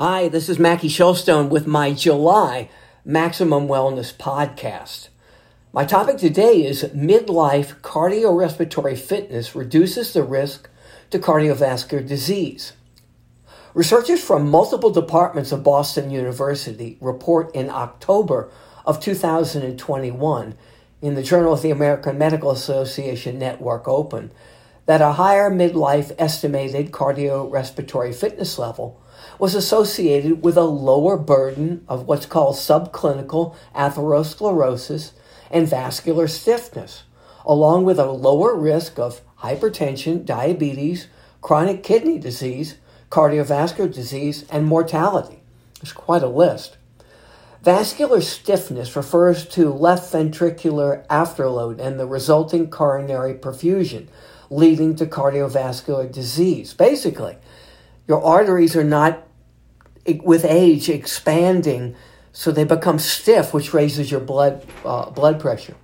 Hi, this is Mackie Shilstone with my July Maximum Wellness podcast. My topic today is midlife cardiorespiratory fitness reduces the risk to cardiovascular disease. Researchers from multiple departments of Boston University report in October of 2021 in the Journal of the American Medical Association Network Open that a higher midlife estimated cardiorespiratory fitness level was associated with a lower burden of what's called subclinical atherosclerosis and vascular stiffness, along with a lower risk of hypertension, diabetes, chronic kidney disease, cardiovascular disease, and mortality. It's quite a list. Vascular stiffness refers to left ventricular afterload and the resulting coronary perfusion, leading to cardiovascular disease. Basically, your arteries are not with age expanding, so they become stiff, which raises your blood uh, blood pressure.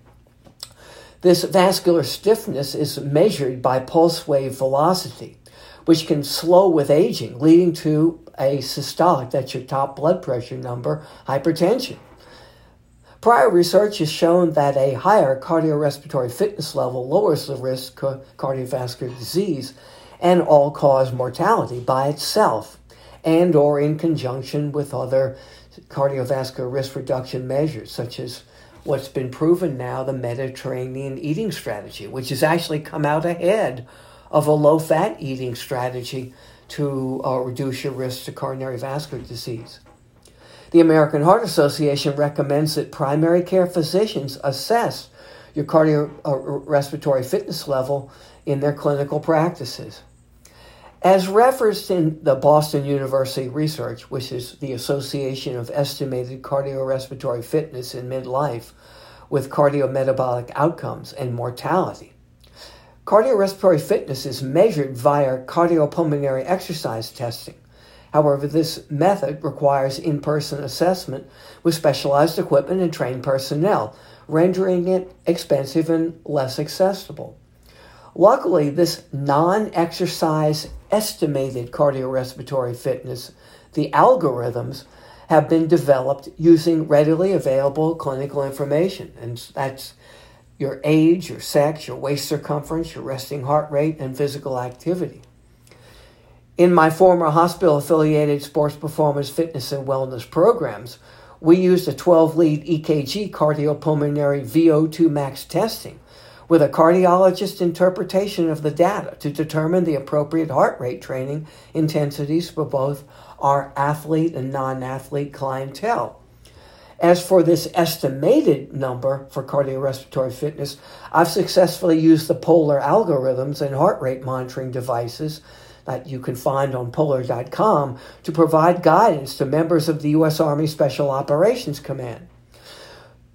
This vascular stiffness is measured by pulse wave velocity, which can slow with aging, leading to a systolic, that's your top blood pressure number, hypertension. Prior research has shown that a higher cardiorespiratory fitness level lowers the risk of cardiovascular disease and all cause mortality by itself and or in conjunction with other cardiovascular risk reduction measures such as what's been proven now the Mediterranean eating strategy which has actually come out ahead of a low fat eating strategy to uh, reduce your risk to coronary vascular disease. The American Heart Association recommends that primary care physicians assess your cardiorespiratory fitness level in their clinical practices. As referenced in the Boston University research, which is the Association of Estimated Cardiorespiratory Fitness in Midlife with Cardiometabolic Outcomes and Mortality, cardiorespiratory fitness is measured via cardiopulmonary exercise testing. However, this method requires in person assessment with specialized equipment and trained personnel, rendering it expensive and less accessible. Luckily, this non exercise estimated cardiorespiratory fitness, the algorithms, have been developed using readily available clinical information. And that's your age, your sex, your waist circumference, your resting heart rate, and physical activity. In my former hospital affiliated sports performance fitness and wellness programs, we used a 12 lead EKG cardiopulmonary VO2 max testing with a cardiologist interpretation of the data to determine the appropriate heart rate training intensities for both our athlete and non athlete clientele. As for this estimated number for cardiorespiratory fitness, I've successfully used the Polar algorithms and heart rate monitoring devices that you can find on polar.com to provide guidance to members of the U.S. Army Special Operations Command.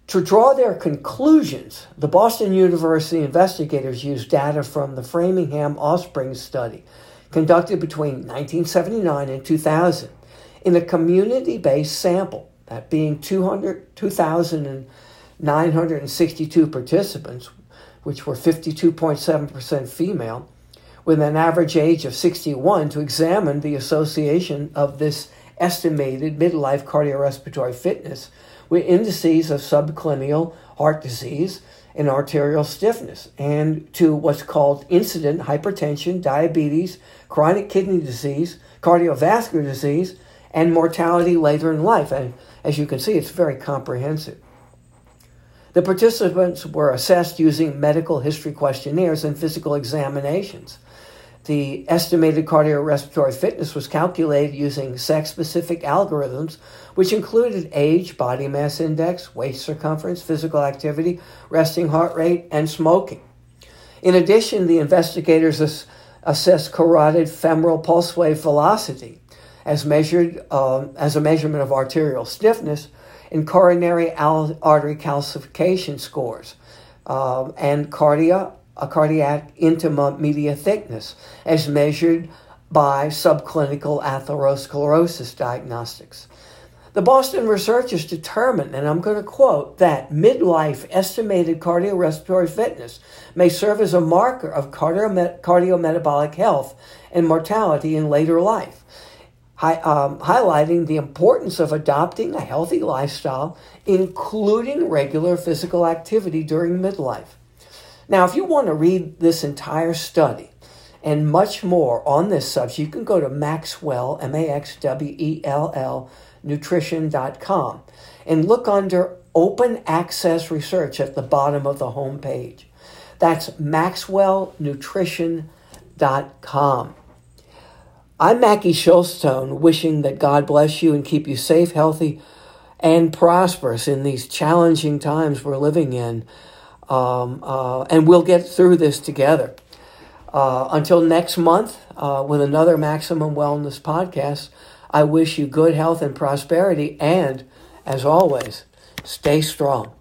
To draw their conclusions, the Boston University investigators used data from the Framingham Offspring study conducted between 1979 and 2000 in a community based sample, that being 2,962 participants, which were 52.7% female, with an average age of 61, to examine the association of this estimated midlife cardiorespiratory fitness with indices of subclinical heart disease and arterial stiffness, and to what's called incident hypertension, diabetes, chronic kidney disease, cardiovascular disease, and mortality later in life. And as you can see, it's very comprehensive. The participants were assessed using medical history questionnaires and physical examinations. The estimated cardiorespiratory fitness was calculated using sex specific algorithms, which included age, body mass index, waist circumference, physical activity, resting heart rate, and smoking. In addition, the investigators ass- assessed carotid femoral pulse wave velocity as measured um, as a measurement of arterial stiffness and coronary al- artery calcification scores um, and cardia a cardiac intima media thickness as measured by subclinical atherosclerosis diagnostics. The Boston researchers determined, and I'm going to quote, that midlife estimated cardiorespiratory fitness may serve as a marker of cardiometabolic health and mortality in later life. hi, um, highlighting the importance of adopting a healthy lifestyle, including regular physical activity during midlife. Now, if you want to read this entire study and much more on this subject, you can go to Maxwell, M A X W E L L, nutrition.com and look under open access research at the bottom of the home page. That's maxwellnutrition.com. I'm Mackie Shilstone, wishing that God bless you and keep you safe, healthy, and prosperous in these challenging times we're living in. Um, uh, and we'll get through this together. Uh, until next month, uh, with another Maximum Wellness podcast, I wish you good health and prosperity. And as always, stay strong.